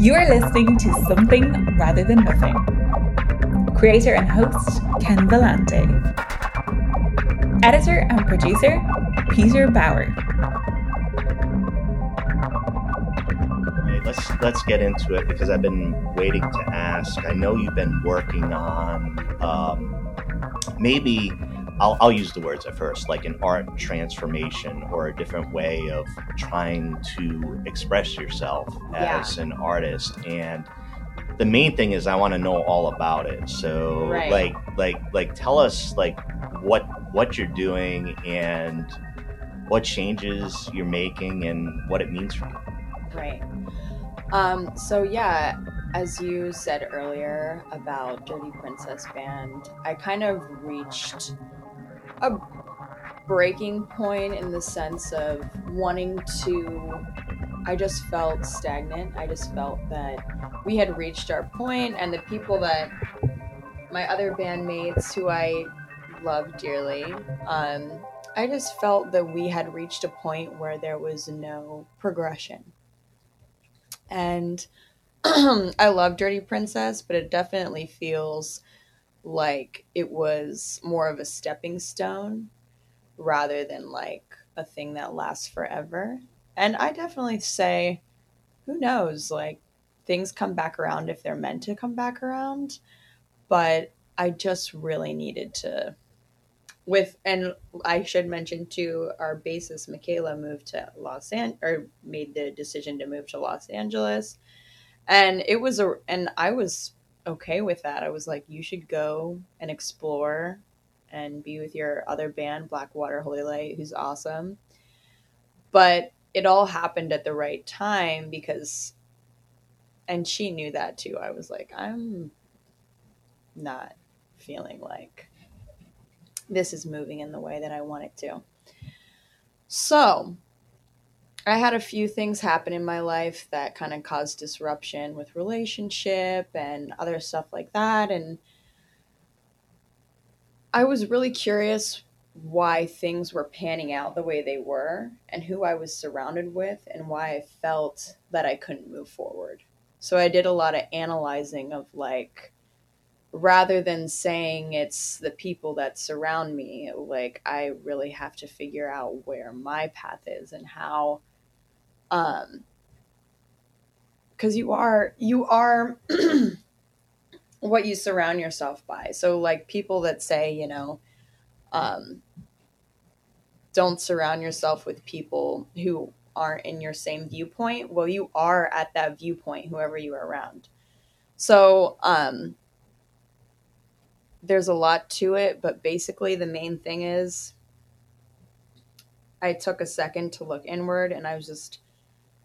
You are listening to Something Rather Than Nothing. Creator and host Ken Vellante. Editor and producer Peter Bauer. let's let's get into it because I've been waiting to ask. I know you've been working on um, maybe I'll, I'll use the words at first, like an art transformation or a different way of trying to express yourself as yeah. an artist. And the main thing is I want to know all about it. So right. like like like tell us like what what you're doing and what changes you're making and what it means for you. Right. Um, so yeah, as you said earlier about Dirty Princess Band, I kind of reached a breaking point in the sense of wanting to I just felt stagnant. I just felt that we had reached our point and the people that my other bandmates who I love dearly, um, I just felt that we had reached a point where there was no progression. And I love Dirty Princess, but it definitely feels like it was more of a stepping stone rather than like a thing that lasts forever. And I definitely say, who knows? Like, things come back around if they're meant to come back around. But I just really needed to. With and I should mention too, our bassist Michaela moved to Los An or made the decision to move to Los Angeles, and it was a and I was okay with that. I was like, you should go and explore and be with your other band, Blackwater Holylight, who's awesome. But it all happened at the right time because, and she knew that too. I was like, I'm not feeling like this is moving in the way that I want it to. So I had a few things happen in my life that kind of caused disruption with relationship and other stuff like that and I was really curious why things were panning out the way they were and who I was surrounded with and why I felt that I couldn't move forward. So I did a lot of analyzing of like rather than saying it's the people that surround me, like I really have to figure out where my path is and how um because you are you are what you surround yourself by. So like people that say you know um don't surround yourself with people who aren't in your same viewpoint well you are at that viewpoint whoever you are around. So um there's a lot to it but basically the main thing is i took a second to look inward and i was just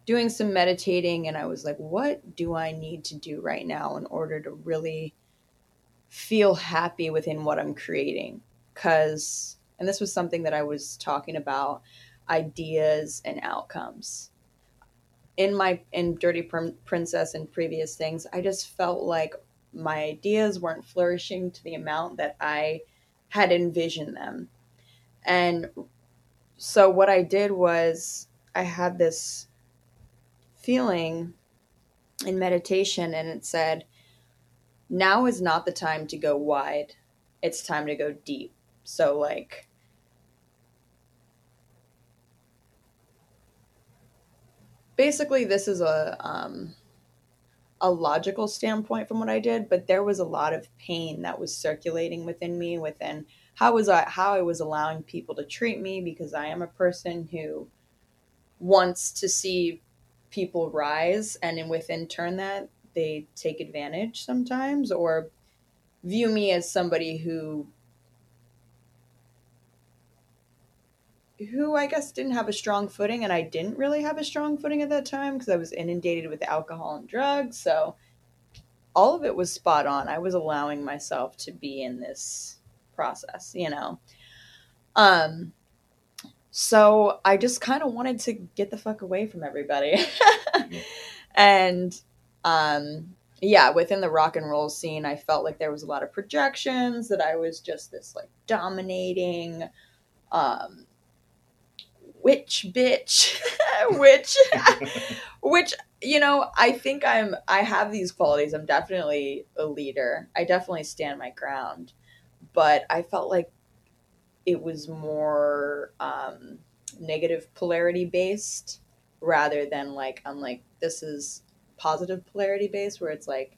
doing some meditating and I was like, what do I need to do right now in order to really feel happy within what I'm creating? Because, and this was something that I was talking about ideas and outcomes. In my, in Dirty Princess and previous things, I just felt like my ideas weren't flourishing to the amount that I had envisioned them. And so what I did was I had this feeling in meditation and it said, now is not the time to go wide. It's time to go deep. So, like, basically, this is a, um, a logical standpoint from what I did, but there was a lot of pain that was circulating within me, within how was I how I was allowing people to treat me because I am a person who wants to see people rise and in within turn that they take advantage sometimes or view me as somebody who who I guess didn't have a strong footing and I didn't really have a strong footing at that time because I was inundated with alcohol and drugs so all of it was spot on. I was allowing myself to be in this process you know? Um so I just kind of wanted to get the fuck away from everybody. And um, yeah, within the rock and roll scene, I felt like there was a lot of projections that I was just this like dominating, um, witch bitch which which you know i think i'm i have these qualities. I'm definitely a leader. I definitely stand my ground. But i felt like it was more um negative polarity based rather than like i'm like this is positive polarity based where it's like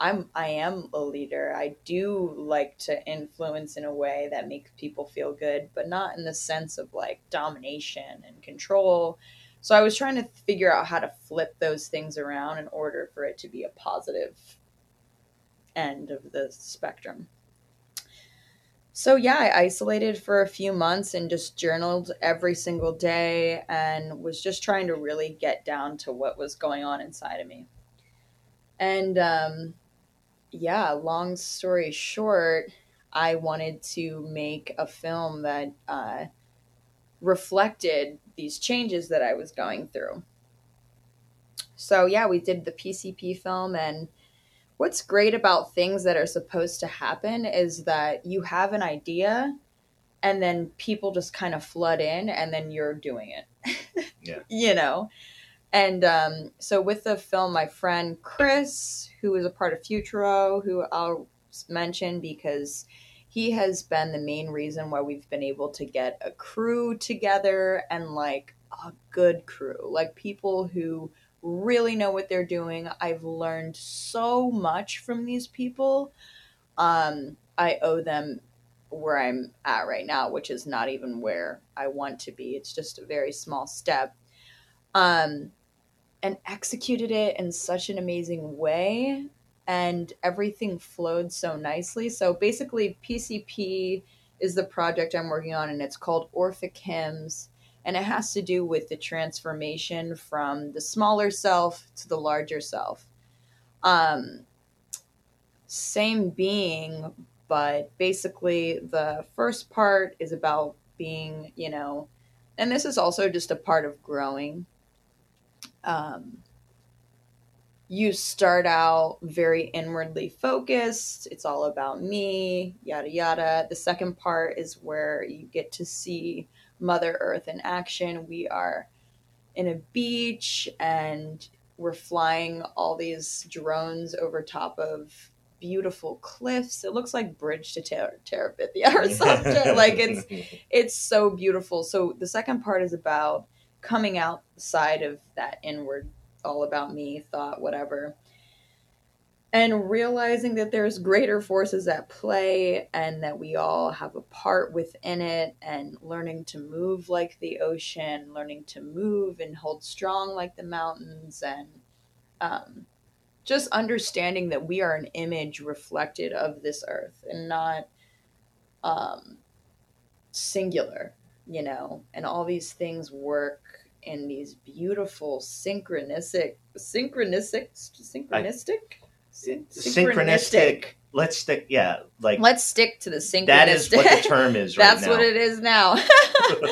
I'm I am a leader. I do like to influence in a way that makes people feel good, but not in the sense of like domination and control. So I was trying to figure out how to flip those things around in order for it to be a positive end of the spectrum. So yeah, I isolated for a few months and just journaled every single day and was just trying to really get down to what was going on inside of me. And um, yeah, long story short, I wanted to make a film that uh, reflected these changes that I was going through. So, yeah, we did the PCP film. And what's great about things that are supposed to happen is that you have an idea and then people just kind of flood in and then you're doing it. Yeah. you know? And um, so with the film, my friend Chris, who is a part of Futuro, who I'll mention because he has been the main reason why we've been able to get a crew together and like a good crew, like people who really know what they're doing. I've learned so much from these people. Um, I owe them where I'm at right now, which is not even where I want to be. It's just a very small step. Um, and executed it in such an amazing way and everything flowed so nicely. So basically PCP is the project I'm working on and it's called Orphic Hymns and it has to do with the transformation from the smaller self to the larger self. Um same being, but basically the first part is about being, you know, and this is also just a part of growing um, you start out very inwardly focused. It's all about me, yada yada. The second part is where you get to see Mother Earth in action. We are in a beach and we're flying all these drones over top of beautiful cliffs. It looks like Bridge to Ter- Terabithia or something. like it's it's so beautiful. So the second part is about coming outside of that inward all about me thought whatever and realizing that there's greater forces at play and that we all have a part within it and learning to move like the ocean learning to move and hold strong like the mountains and um, just understanding that we are an image reflected of this earth and not um, singular you know, and all these things work in these beautiful synchronistic, synchronistic, synchronistic, Syn- synchronistic. Let's stick, yeah, like Let's stick to the synchronistic. that is what the term is right That's now. what it is now.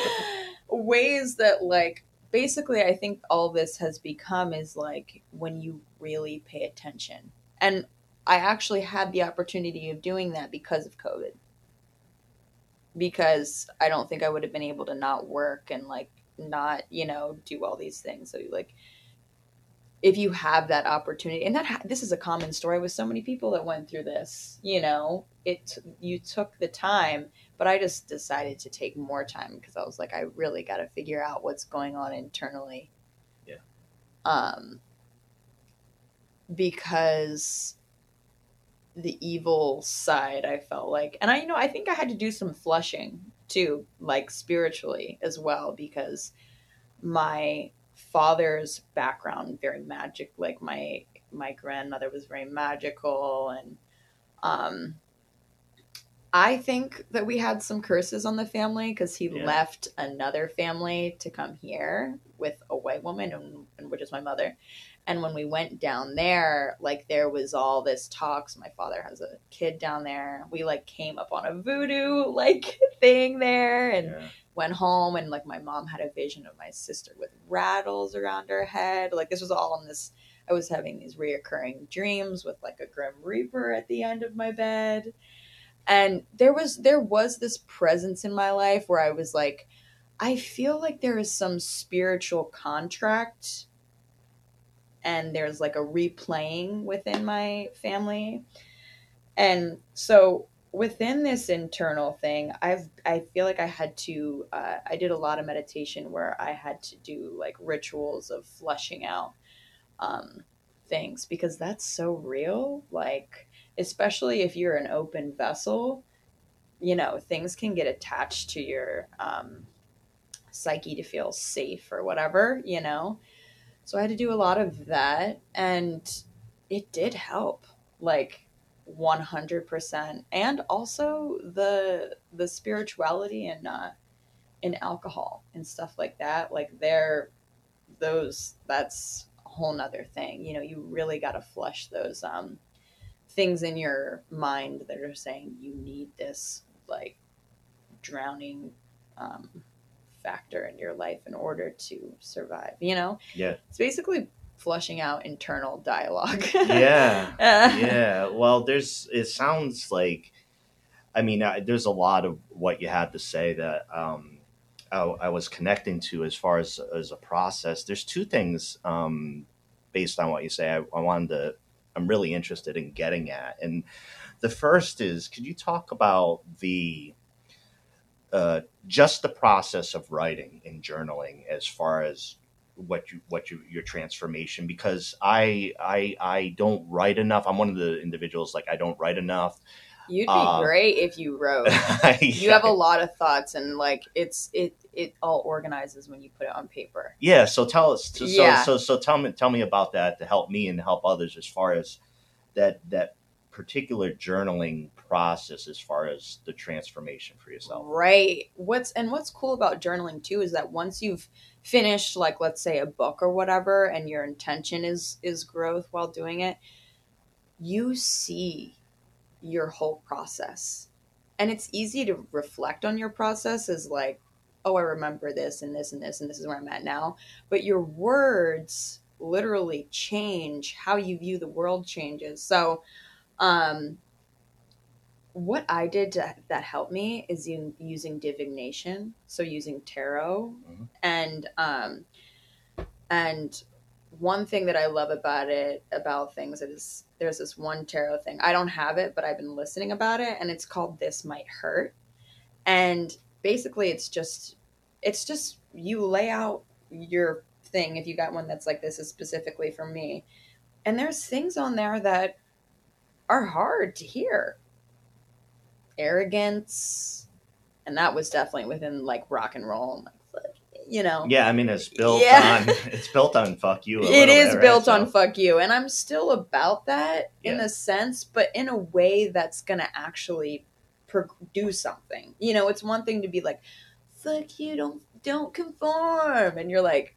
Ways that, like, basically, I think all this has become is like when you really pay attention. And I actually had the opportunity of doing that because of COVID. Because I don't think I would have been able to not work and, like, not, you know, do all these things. So, like, if you have that opportunity and that this is a common story with so many people that went through this you know it you took the time but i just decided to take more time because i was like i really got to figure out what's going on internally Yeah. um because the evil side i felt like and i you know i think i had to do some flushing too like spiritually as well because my father's background very magic like my my grandmother was very magical and um i think that we had some curses on the family because he Yeah. left another family to come here with a white woman and, and which is my mother and when we went down there like there was all this talks my father has a kid down there we like came up on a voodoo like thing there and Yeah. Went home and like my mom had a vision of my sister with rattles around her head like this was all in this i was having these reoccurring dreams with like a grim reaper at the end of my bed and there was there was this presence in my life where i was like I feel like there is some spiritual contract and there's like a replaying within my family. And so within this internal thing, I've I feel like I had to uh, I did a lot of meditation where I had to do like rituals of flushing out um, things because that's so real. Like especially if you're an open vessel, you know things can get attached to your um, psyche to feel safe or whatever, you know. So I had to do a lot of that, and it did help. Like 100% and also the the spirituality and uh in alcohol and stuff like that. Like they're those that's a whole nother thing. You know you really got to flush those um things in your mind that are saying you need this like drowning um factor in your life in order to survive you know? Yeah. it's basically flushing out internal dialogue. Yeah. Uh, yeah. Well there's it sounds like i mean I, there's a lot of what you had to say that um I, I was connecting to as far as as a process. There's two things um based on what you say I, I wanted to i'm really interested in getting at. And the first is could you talk about the uh just the process of writing and journaling as far as what you what you your transformation because I I I don't write enough. I'm one of the individuals like I don't write enough. You'd be Uh, great if you wrote. You have a lot of thoughts, and like it's it it all organizes when you put it on paper. yeah. So tell us. So, Yeah. so so tell me tell me about that to help me and help others as far as that that particular journaling process as far as the transformation for yourself. Right. What's and what's cool about journaling too is that once you've finished like let's say a book or whatever and your intention is is growth while doing it, you see your whole process. And it's easy to reflect on your process as like, oh, I remember this and this and this and this is where I'm at now. But your words literally change how you view the world changes. So um what I did to, that helped me is u- using divination, so using tarot, Mhm. and um, and one thing that I love about it about things is there's this one tarot thing. I don't have it, but I've been listening about it, and it's called "This Might Hurt," and basically it's just it's just you lay out your thing if you got one that's like this is specifically for me, and there's things on there that are hard to hear arrogance and that was definitely within like rock and roll like you know Yeah, I mean it's built Yeah. on it's built on fuck you. a it little is bit, right? built So- on fuck you and i'm still about that in a sense but in a way that's gonna actually pro- do something you know it's one thing to be like fuck you don't don't conform and you're like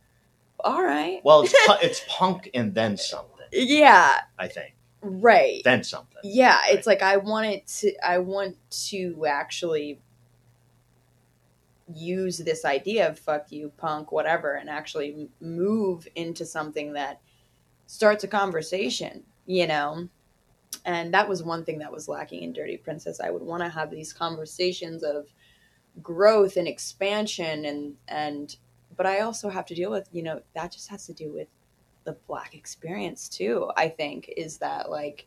all right Well, it's pu- it's punk and then something. yeah I think right. Then something. yeah it's like i want it to i want to actually use this idea of fuck you punk whatever and actually move into something that starts a conversation you know? And that was one thing that was lacking in dirty princess. I would want to have these conversations of growth and expansion and and but i also have to deal with you know that just has to do with the black experience too i think is that like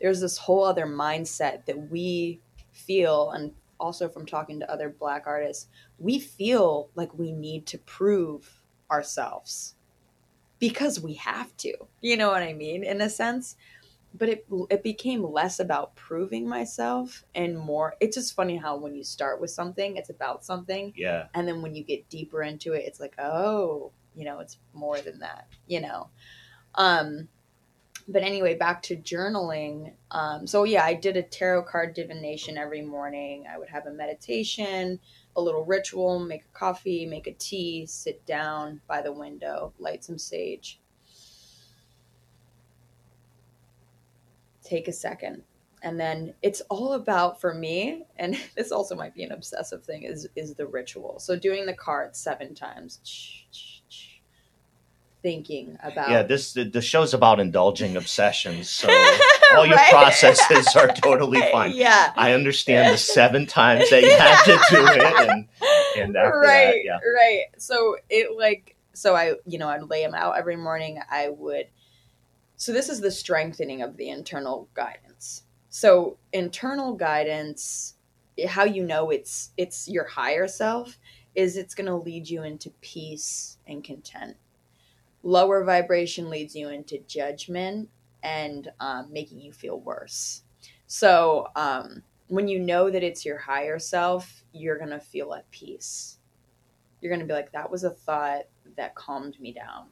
there's this whole other mindset that we feel and also from talking to other black artists we feel like we need to prove ourselves because we have to you know what i mean in a sense but it it became less about proving myself and more it's just funny how when you start with something it's about something Yeah. and then when you get deeper into it it's like oh you know it's more than that you know. Um but anyway back to journaling. Um so yeah i did a tarot card divination every morning. I would have a meditation a little ritual make a coffee make a tea sit down by the window light some sage. Take a second. And then it's all about for me and this also might be an obsessive thing is is the ritual. So doing the cards seven times thinking about Yeah, this the, the show's about indulging obsessions. So all your Right. processes are totally fine. Yeah. I understand the seven times that you had to do it, and and after right, that, yeah. right. So it like so I you know I'd lay them out every morning. I would. So this is the strengthening of the internal guidance. So internal guidance, eh, how you know it's it's your higher self is it's going to lead you into peace and content. Lower vibration leads you into judgment and um, making you feel worse. So um, when you know that it's your higher self, you're going to feel at peace. You're going to be like, that was a thought that calmed me down,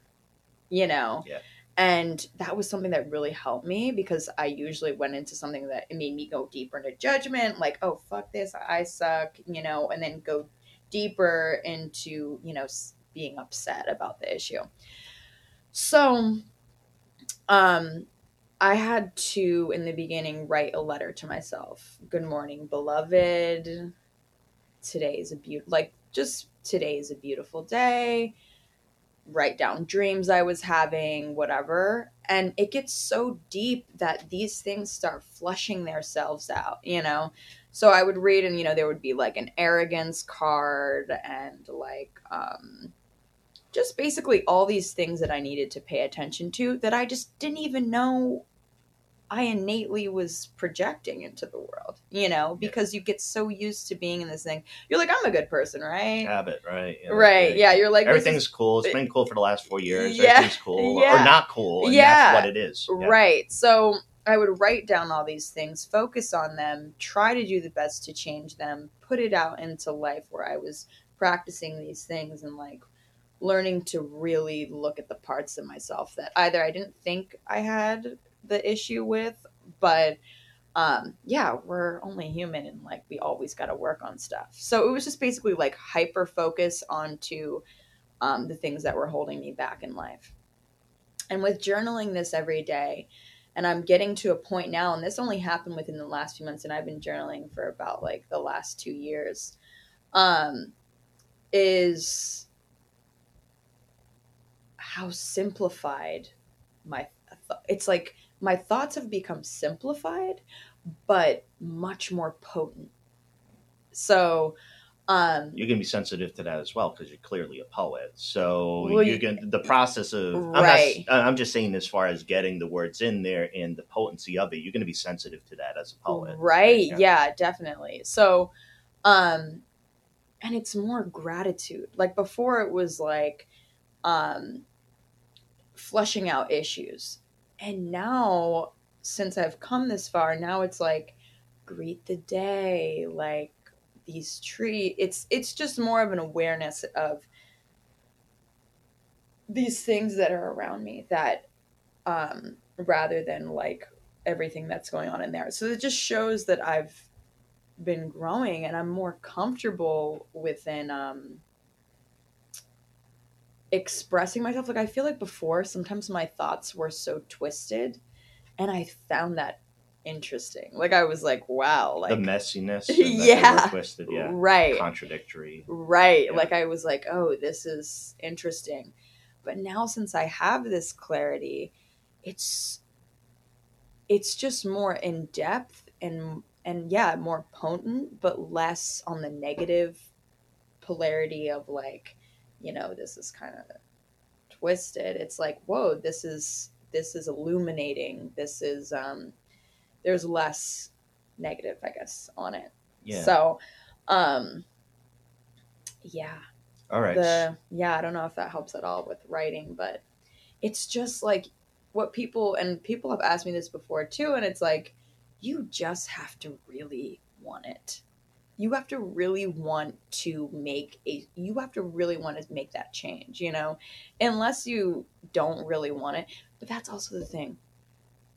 you know? Yeah. And that was something that really helped me because I usually went into something that it made me go deeper into judgment, like, oh, fuck this, I suck, you know, and then go deeper into, you know, being upset about the issue. So, um, I had to, in the beginning, write a letter to myself. Good morning, beloved. Today is a beautiful, like, just today is a beautiful day. Write down dreams I was having, whatever. And it gets so deep that these things start flushing themselves out, you know? So I would read, and, you know, there would be like an arrogance card and like, um, just basically all these things that I needed to pay attention to that I just didn't even know I innately was projecting into the world, you know, because you get so used to being in this thing. You're like, I'm a good person, right? Habit, right? Yeah, right. okay. Yeah. You're like, this is- Everything's cool. It's been cool for the last four years. Yeah, Everything's cool yeah. or not cool, and Yeah. that's what it is. Yeah. Right. So I would write down all these things, focus on them, try to do the best to change them, put it out into life where I was practicing these things and like learning to really look at the parts of myself that either I didn't think I had the issue with, but um yeah, we're only human and like we always got to work on stuff. So it was just basically like hyper focus onto um the things that were holding me back in life. And with journaling this every day, and I'm getting to a point now, and this only happened within the last few months, and I've been journaling for about like the last two years, um, is how simplified my th- it's like my thoughts have become simplified, but much more potent. So, um, you can be sensitive to that as well because you're clearly a poet. So Well, you can the process of Right. I'm, not, I'm just saying as far as getting the words in there and the potency of it, you're gonna be sensitive to that as a poet. Right. Yeah. Yeah. definitely. So, um, and it's more gratitude. Like before, it was like, um, flushing out issues. And now, since I've come this far, now it's like, greet the day, like these tree. It's it's just more of an awareness of these things that are around me that, um, rather than like everything that's going on in there. So it just shows that I've been growing and I'm more comfortable within um expressing myself. Like I feel like before sometimes my thoughts were so twisted and I found that interesting. Like I was like, wow, like the messiness, Yeah. twisted, yeah, right. contradictory. Right. Yeah. Like I was like, oh, this is interesting. But now since I have this clarity, it's it's just more in depth and and yeah, more potent, but less on the negative polarity of like, you know, this is kind of twisted. It's like, whoa, this is this is illuminating. This is um there's less negative, I guess, on it. Yeah. So, um, yeah, All right. the yeah, I don't know if that helps at all with writing, but it's just like what people and people have asked me this before too, and it's like you just have to really want it. You have to really want to make a you have to really want to make that change, you know? Unless you don't really want it. But that's also the thing.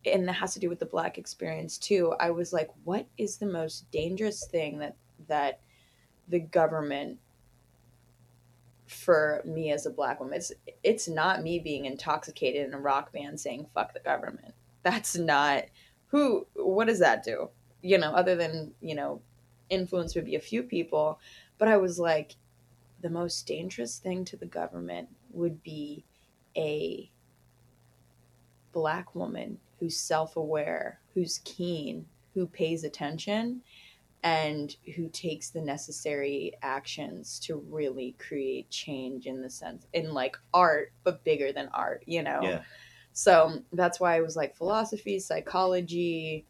And that has to do with the black experience too. I was like, what is the most dangerous thing that that the government for me as a black woman it's it's not me being intoxicated in a rock band saying fuck the government that's not who what does that do you know other than you know influence would be a few people but i was like the most dangerous thing to the government would be a black woman who's self-aware who's keen who pays attention and who takes the necessary actions to really create change in the sense in like art but bigger than art you know Yeah. so that's why i was like philosophy psychology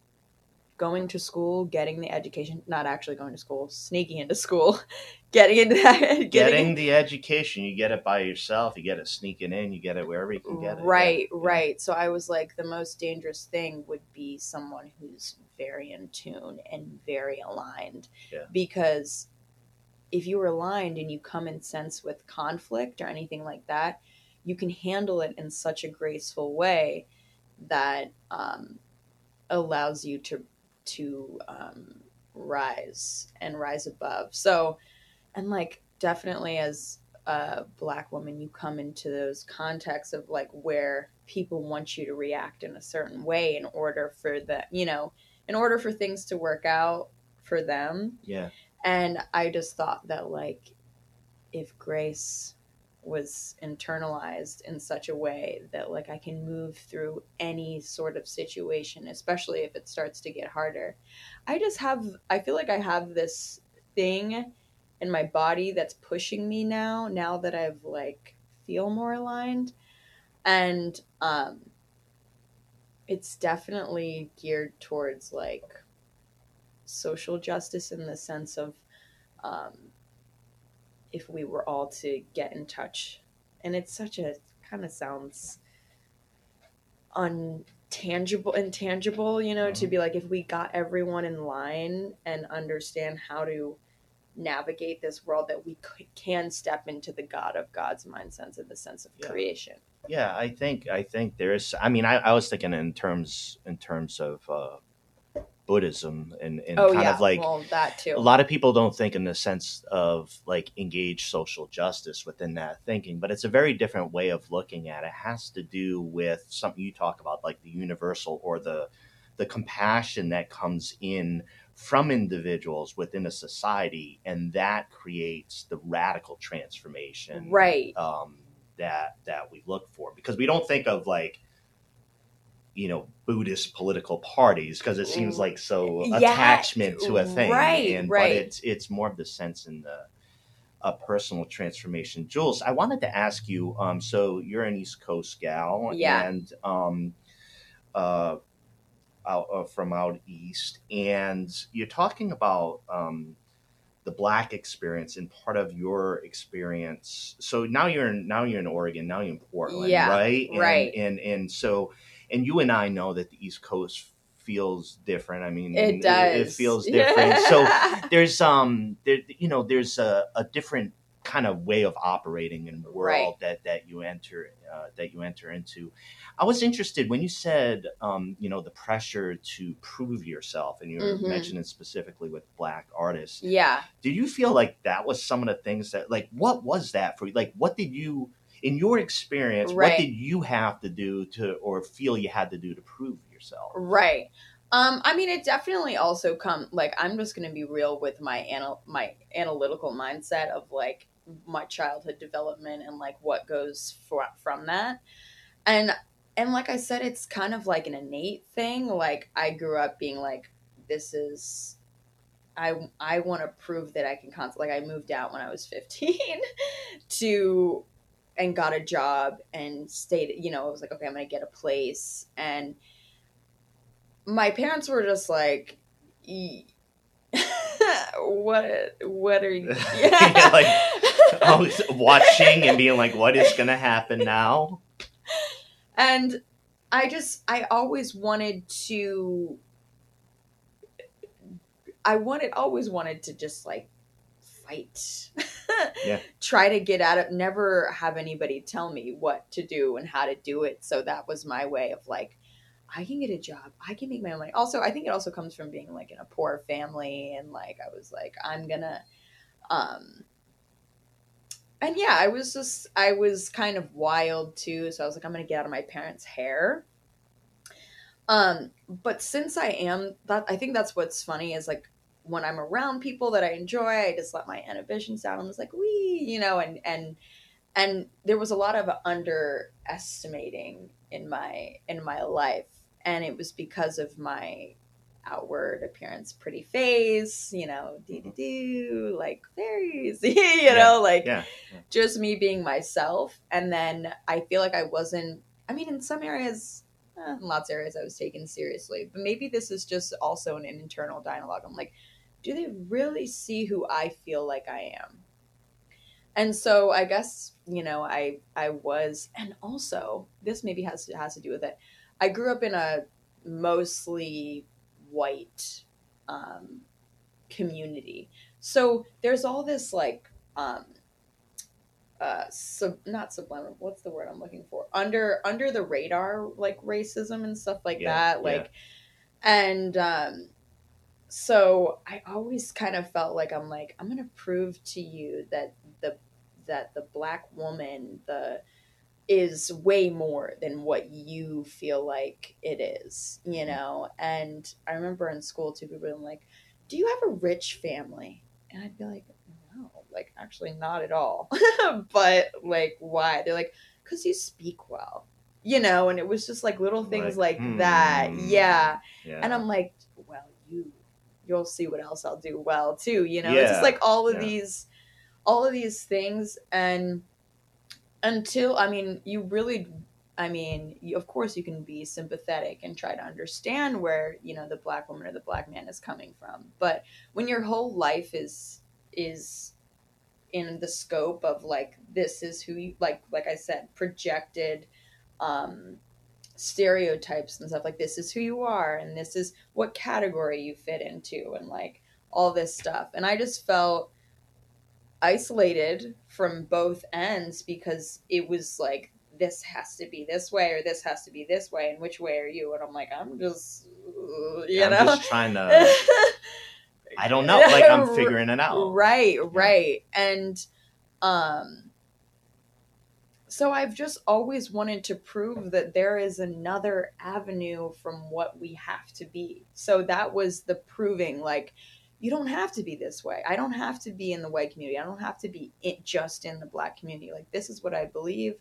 going to school getting the education not actually going to school sneaking into school getting into that getting, Getting the education, you get it by yourself. You get it sneaking in. You get it wherever you can get it. right Yeah. right so i was like the most dangerous thing would be someone who's very in tune and very aligned Yeah. because if you are aligned and you come in sense with conflict or anything like that you can handle it in such a graceful way that um, allows you to to um, rise and rise above so and like definitely as a black woman you come into those contexts of like where people want you to react in a certain way in order for the you know in order for things to work out for them Yeah. and i just thought that like if grace was internalized in such a way that like i can move through any sort of situation especially if it starts to get harder. I just have i feel like i have this thing in my body that's pushing me now now that i've like feel more aligned. And um it's definitely geared towards like social justice in the sense of um if we were all to get in touch and it's such a kind of sounds untangible intangible you know to be like if we got everyone in line and understand how to navigate this world that we c- can step into the god of god's mind sense in the sense of Yeah. creation Yeah, I think I think there is. I mean, I, I was thinking in terms in terms of uh, Buddhism and, and oh kind yeah. of like well that too. a lot of people don't think in the sense of like engage social justice within that thinking, but it's a very different way of looking at it. It has to do with something you talk about, like the universal or the the compassion that comes in from individuals within a society, and that creates the radical transformation right. um, that that we look for. Because we don't think of like you know Buddhist political parties because it seems like so Yeah, attachment to a thing, right, and right. but it's it's more of the sense in the a personal transformation. Jules, I wanted to ask you. Um, so you're an East Coast gal, Yeah. and um, uh, out uh, from out east, and you're talking about um, the black experience and part of your experience. So now you're in, now you're in Oregon, now you're in Portland, Yeah, right? And, right. And and so and you and I know that the East Coast feels different. I mean, it does It, feels different. so there's um there you know there's a, a different kind of way of operating in the world Right. that that you enter uh, that you enter into i was interested when you said um you know the pressure to prove yourself and you were Mhm. mentioning specifically with black artists yeah did you feel like that was some of the things that like what was that for you like what did you in your experience what did you have to do to or feel you had to do to prove yourself Right. Um, I mean, it definitely also come like I'm just gonna be real with my anal my analytical mindset of like my childhood development and like what goes for, from that, and and like I said, it's kind of like an innate thing. Like I grew up being like, this is. I, I want to prove that I can const- like I moved out when I was 15 to and got a job and stayed you know I was like okay I'm going to get a place. And my parents were just like "E- what what are you Yeah, like, oh, I was watching and being like what is gonna happen now? And i just i always wanted to i wanted always wanted to just like fight Yeah. try to get out of never have anybody tell me what to do and how to do it. So that was my way of like i can get a job. I can make my own money. Also i think it also comes from being like in a poor family and like i was like i'm gonna um and yeah i was just i was kind of wild too. So i was like i'm gonna get out of my parents hair. Um but since i am that i think that's what's funny is like when i'm around people that i enjoy i just let my inhibitions down. I'm just like we you know and and and there was a lot of underestimating in my in my life. And it was because of my outward appearance pretty face you know do do do like fairies you Yeah, know like Yeah. yeah. just me being myself. And then i feel like i wasn't i mean in some areas eh, in lots of areas i was taken seriously. But maybe this is just also an internal dialogue. I'm like do they really see who i feel like i am? And so i guess you know i i was and also this maybe has to has to do with it. I grew up in a mostly white um community. So there's all this like um uh sub not subliminal what's the word i'm looking for? Under under the radar like racism and stuff like Yeah, that yeah. like and um so i always kind of felt like i'm like i'm gonna prove to you that the that the black woman the is way more than what you feel like it is you know? And i remember in school too people were like do you have a rich family? And i'd be like no like actually not at all. But like why? They're like because you speak well you know? And it was just like little things Like, like that. Hmm. yeah. Yeah. and I'm like, well, you, you'll see what else I'll do well too. You know, it's just like all of yeah. these, all of these things, and until I mean, you really, I mean, you, of course, you can be sympathetic and try to understand where you know the black woman or the black man is coming from, but when your whole life is is in the scope of like this is who you like like i said projected um stereotypes and stuff like this is who you are and this is what category you fit into and like all this stuff and i just felt isolated from both ends because it was like this has to be this way or this has to be this way and which way are you and i'm like i'm just uh, you I'm know just trying to. I don't know. Like I'm figuring it out. Right, right. And um so I've just always wanted to prove that there is another avenue from what we have to be. So that was the proving like you don't have to be this way. I don't have to be in the white community. I don't have to be it just in the black community. Like this is what I believe.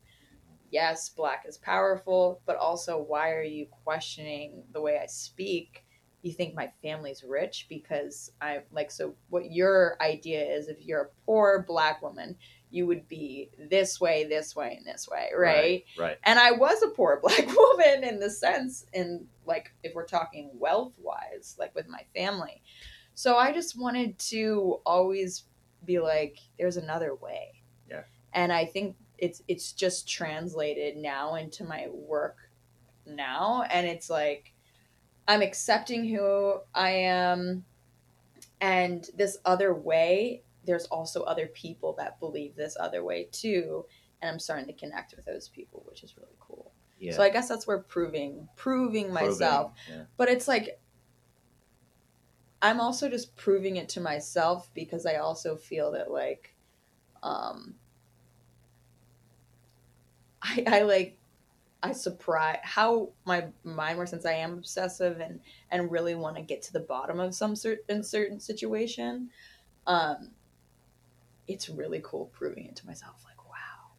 Yes, black is powerful, but also why are you questioning the way I speak? you think my family's rich because I'm like so what your idea is if you're a poor black woman you would be this way this way and this way right, Right. and I was a poor black woman in the sense in like if we're talking wealth wise like with my family so I just wanted to always be like there's another way Yeah. and I think it's it's just translated now into my work now and it's like I'm accepting who I am and this other way there's also other people that believe this other way too and I'm starting to connect with those people which is really cool. Yeah. So I guess that's where proving proving myself Proving, yeah. but it's like I'm also just proving it to myself because I also feel that like um I I like I surprise how my mind works since I am obsessive and and really want to get to the bottom of some certain certain situation. Um it's really cool proving it to myself like wow.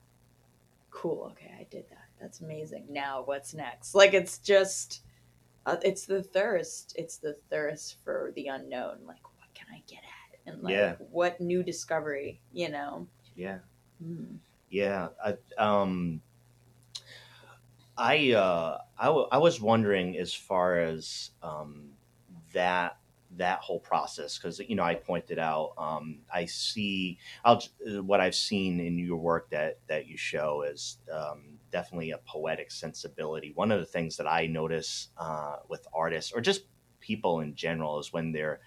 Cool, okay, I did that. That's amazing. Now what's next? Like it's just uh, it's the thirst. It's the thirst for the unknown. Like, what can I get at? And like, Yeah. what new discovery? You know. Yeah. Mm. Yeah. I, um, I, uh, I, w- I was wondering as far as um, that that whole process because you know I pointed out um, I see I'll, what I've seen in your work that that you show is um, definitely a poetic sensibility. One of the things that I notice uh, with artists or just people in general is when their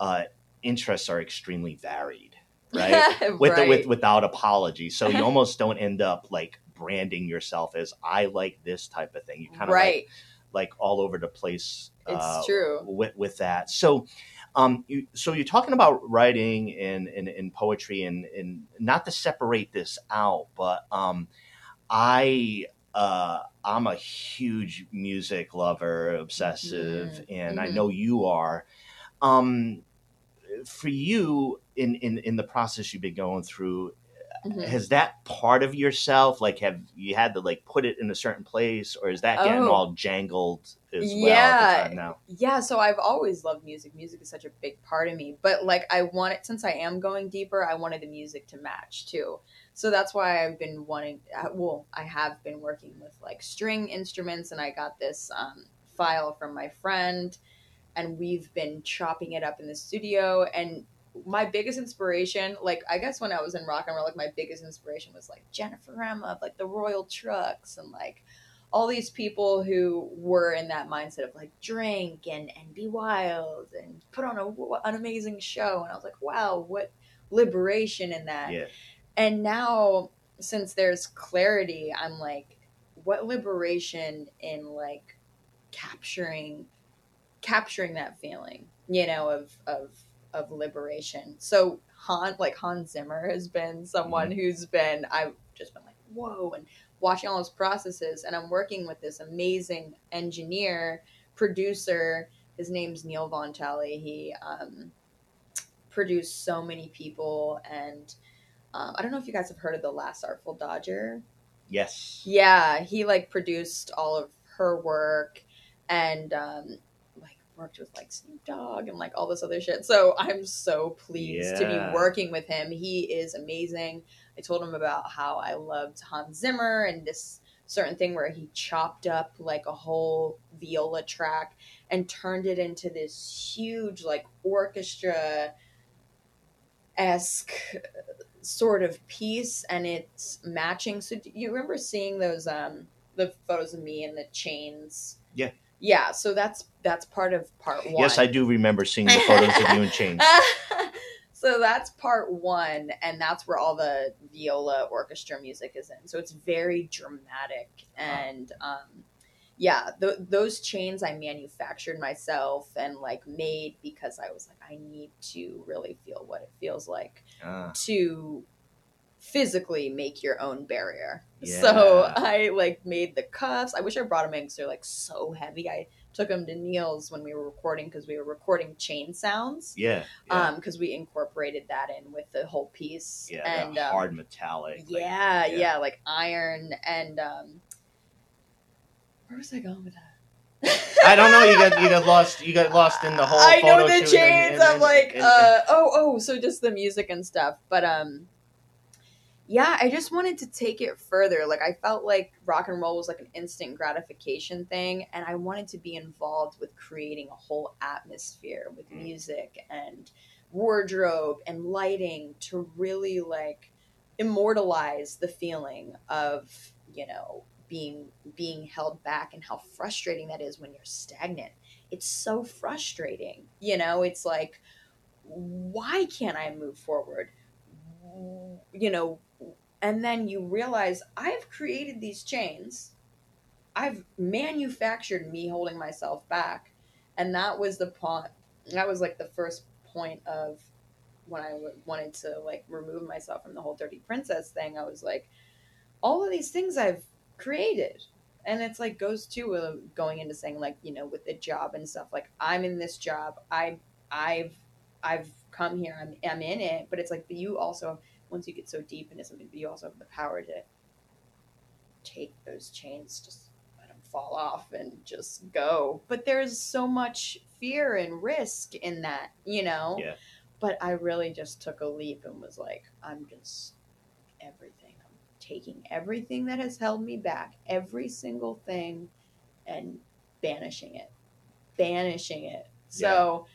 uh, interests are extremely varied, right? with, right. with without apology. So you almost don't end up like branding yourself as I like this type of thing. You kind of right. like, like all over the place. It's uh, true. With, with that. So, um, you, so you're talking about writing and, and, and poetry and, and not to separate this out, but, um, I, uh, I'm a huge music lover, obsessive, Mhm, and I mhm. know you are. Um, for you in, in, in the process you've been going through, Mhm. has that part of yourself like have you had to like put it in a certain place or is that getting Oh. all jangled as well Yeah. time now? Yeah, so I've always loved music. Music is such a big part of me. But like I want it since I am going deeper, I wanted the music to match too. So that's why I've been wanting uh, well, I have been working with like string instruments and I got this um, file from my friend and we've been chopping it up in the studio and my biggest inspiration, like I guess when I was in rock and roll, like my biggest inspiration was like Jennifer Herrema, like the Royal Trux and like all these people who were in that mindset of like drink and and be wild and put on a, an amazing show and i was like wow what liberation in that Yeah. and now since there's clarity i'm like what liberation in like capturing capturing that feeling you know of of of liberation. So han like hans zimmer has been someone who's been i've just been like whoa and watching all those processes and i'm working with this amazing engineer producer his name's Neill Von Tally he um, produced so many people and um, i don't know if you guys have heard of the Last Artful, Dodgr? Yes. yeah he like produced all of her work and um, worked with like snoop dogg and like all this other shit. So i'm so pleased to be working with him. He is amazing. I told him about how I loved Hans Zimmer and this certain thing where he chopped up like a whole viola track and turned it into this huge like orchestra esque sort of piece and it's matching. So do you remember seeing those um the photos of me and the chains? Yeah. Yeah so that's that's part of part one Yes, I do remember seeing the photos of you in chains. so that's part one, and that's where all the viola orchestra music is in. So it's very dramatic, and um, yeah, th- those chains I manufactured myself and like made because I was like, I need to really feel what it feels like Ah, to physically make your own barrier. So I like made the cuffs. I wish I brought them in because they're like so heavy. I took them to Neill's when we were recording because we were recording chain sounds. yeah. yeah. Um, because we incorporated that in with the whole piece. yeah, and um, hard metallic. like- yeah, yeah, like iron and um. Where was I going with that? I don't know. You got you got lost. You got lost in the whole. I know the chains. and- and- I'm like, and- uh, oh, oh, so just the music and stuff. But um, yeah, I just wanted to take it further. Like, I felt like rock and roll was like an instant gratification thing, and I wanted to be involved with creating a whole atmosphere with Mm. music and wardrobe and lighting to really like immortalize the feeling of you know being being held back and how frustrating that is when you're stagnant it's so frustrating you know it's like why can't i move forward you know and then you realize i've created these chains. I've manufactured me holding myself back. And that was the point that was like the first point of when I wanted to like remove myself from the whole dirty princess thing i was like all of these things i've created. And it's like goes to uh, going into saying like you know with the job and stuff like i'm in this job. I i've i've come here. I'm, I'm in it. But it's like but you also once you get so deep into something you also have the power to take those chains just let them fall off and just go. But there's so much fear and risk in that you know? Yeah. but i really just took a leap and was like i'm just everything. I'm taking everything that has held me back every single thing and banishing it. Banishing it. So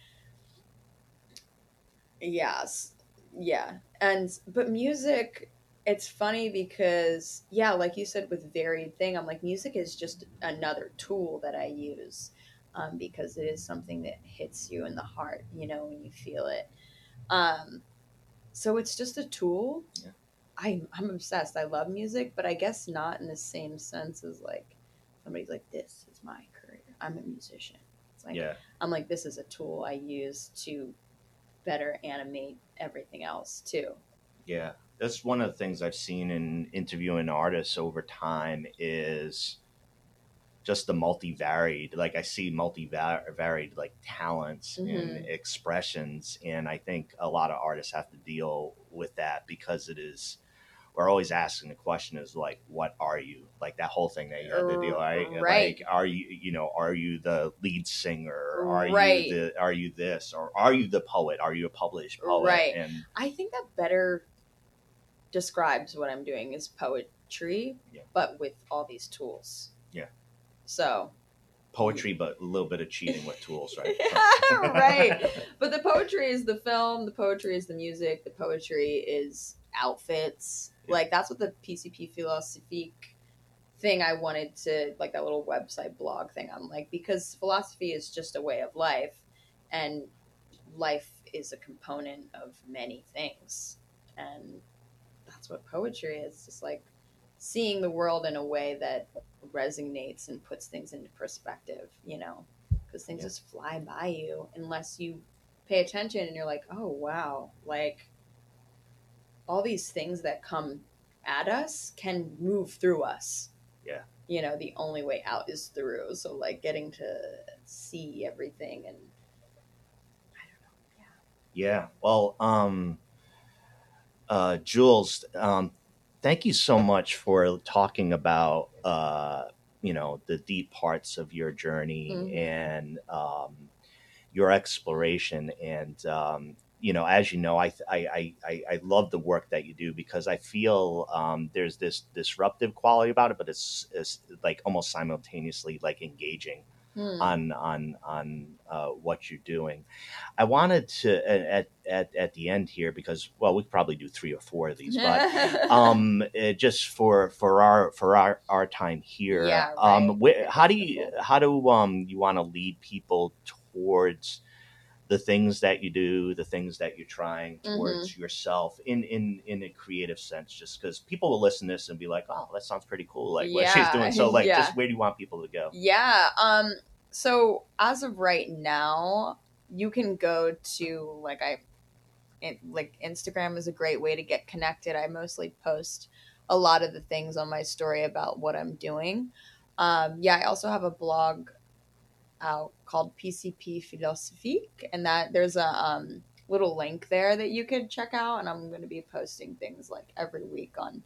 yes yeah. And but music it's funny because yeah like you said with varied thing i'm like music is just another tool that i use um, because it is something that hits you in the heart you know when you feel it. Um, so it's just a tool. Yeah. I'm, I'm obsessed. I love music but i guess not in the same sense as like somebody's like this is my career. I'm a musician. It's like yeah, I'm like, this is a tool I use to better animate everything else too. yeah. That's one of the things I've seen in interviewing artists over time is just the multi-varied. Like I see multi-varied like talents and Mhm. expressions, and I think a lot of artists have to deal with that because it is we're always asking the question is like, what are you? Like that whole thing that you had to do, oh, right? Right. Like, are you, you know, are you the lead singer? Are Right. you the, are you this? Or are you the poet? Are you a published poet? Right. And I think that better describes what I'm doing is poetry, Yeah. but with all these tools. Yeah. So, poetry, mm. but a little bit of cheating with tools, right? right. But the poetry is the film, the poetry is the music, the poetry is outfits. Yeah. Like that's what the PCP philosophique thing I wanted to like that little website blog thing. I'm like because philosophy is just a way of life and life is a component of many things. And that's what poetry is. Just like seeing the world in a way that resonates and puts things into perspective, you know, because things Yeah. just fly by you unless you pay attention and you're like, oh, wow, like all these things that come at us can move through us. Yeah. You know, the only way out is through. So, like, getting to see everything and I don't know. Yeah. Yeah. Well, um, uh, Jules, um, thank you so much for talking about, uh, you know, the deep parts of your journey Mhm. and um, your exploration. And, um, you know, as you know, I, I, I, I- love the work that you do because I feel um, there's this disruptive quality about it, but it's, it's like almost simultaneously like engaging Hmm. on on on uh, what you're doing. I wanted to at, at at the end here because well we could probably do three or four of these, but um, uh, just for for our for our our time here, Yeah, um, right. where, how do you how do um you want to lead people towards the things that you do, the things that you're trying Mm-hmm. towards yourself in in in a creative sense? Just because people will listen to this and be like, oh, that sounds pretty cool, like what she's doing. So like, yeah. just where do you want people to go? Yeah. Um. So as of right now, you can go to like I, it, like Instagram is a great way to get connected. I mostly post a lot of the things on my story about what I'm doing. Um. Yeah. I also have a blog out called PCP Philosophique, and that there's a um little link there that you could check out. And I'm going to be posting things like every week on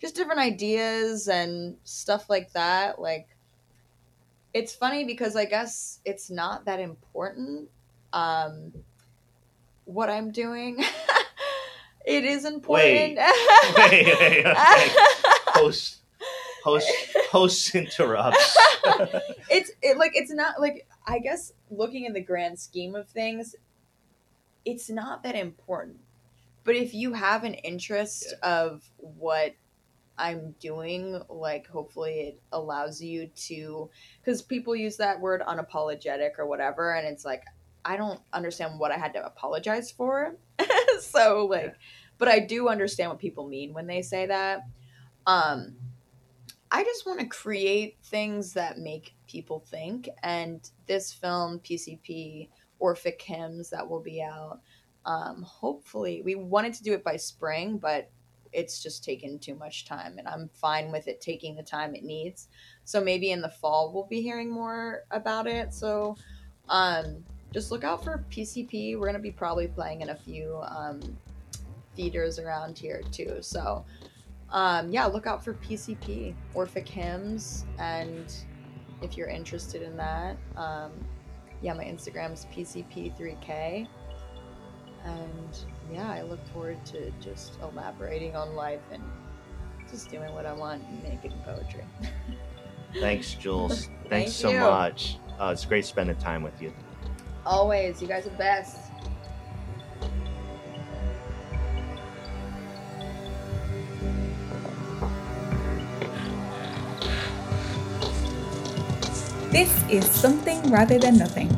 just different ideas and stuff like that. Like it's funny because I guess it's not that important um what I'm doing. it is important. Wait, wait, okay. Host, host, host interrupts. it's it, like it's not like I guess looking in the grand scheme of things, it's not that important. But if you have an interest of what I'm doing, like hopefully it allows you to because people use that word unapologetic or whatever, and it's like I don't understand what I had to apologize for. so like Yeah. but I do understand what people mean when they say that. Um I just want to create things that make people think. And this film, PCP, Orphic Hymns, that will be out. Um, hopefully, we wanted to do it by spring, but it's just taken too much time. And I'm fine with it taking the time it needs. So maybe in the fall, we'll be hearing more about it. So um, just look out for PCP. We're going to be probably playing in a few um, theaters around here too. So um, yeah, look out for PCP, Orphic Hymns, and if you're interested in that, um, yeah, my Instagram's PCP3K. And yeah, I look forward to just elaborating on life and just doing what I want and making poetry. Thanks, Jules. Thank Thanks so you. much. Uh, it's great spending time with you. Always, you guys are the best. This is Something Rather Than Nothing,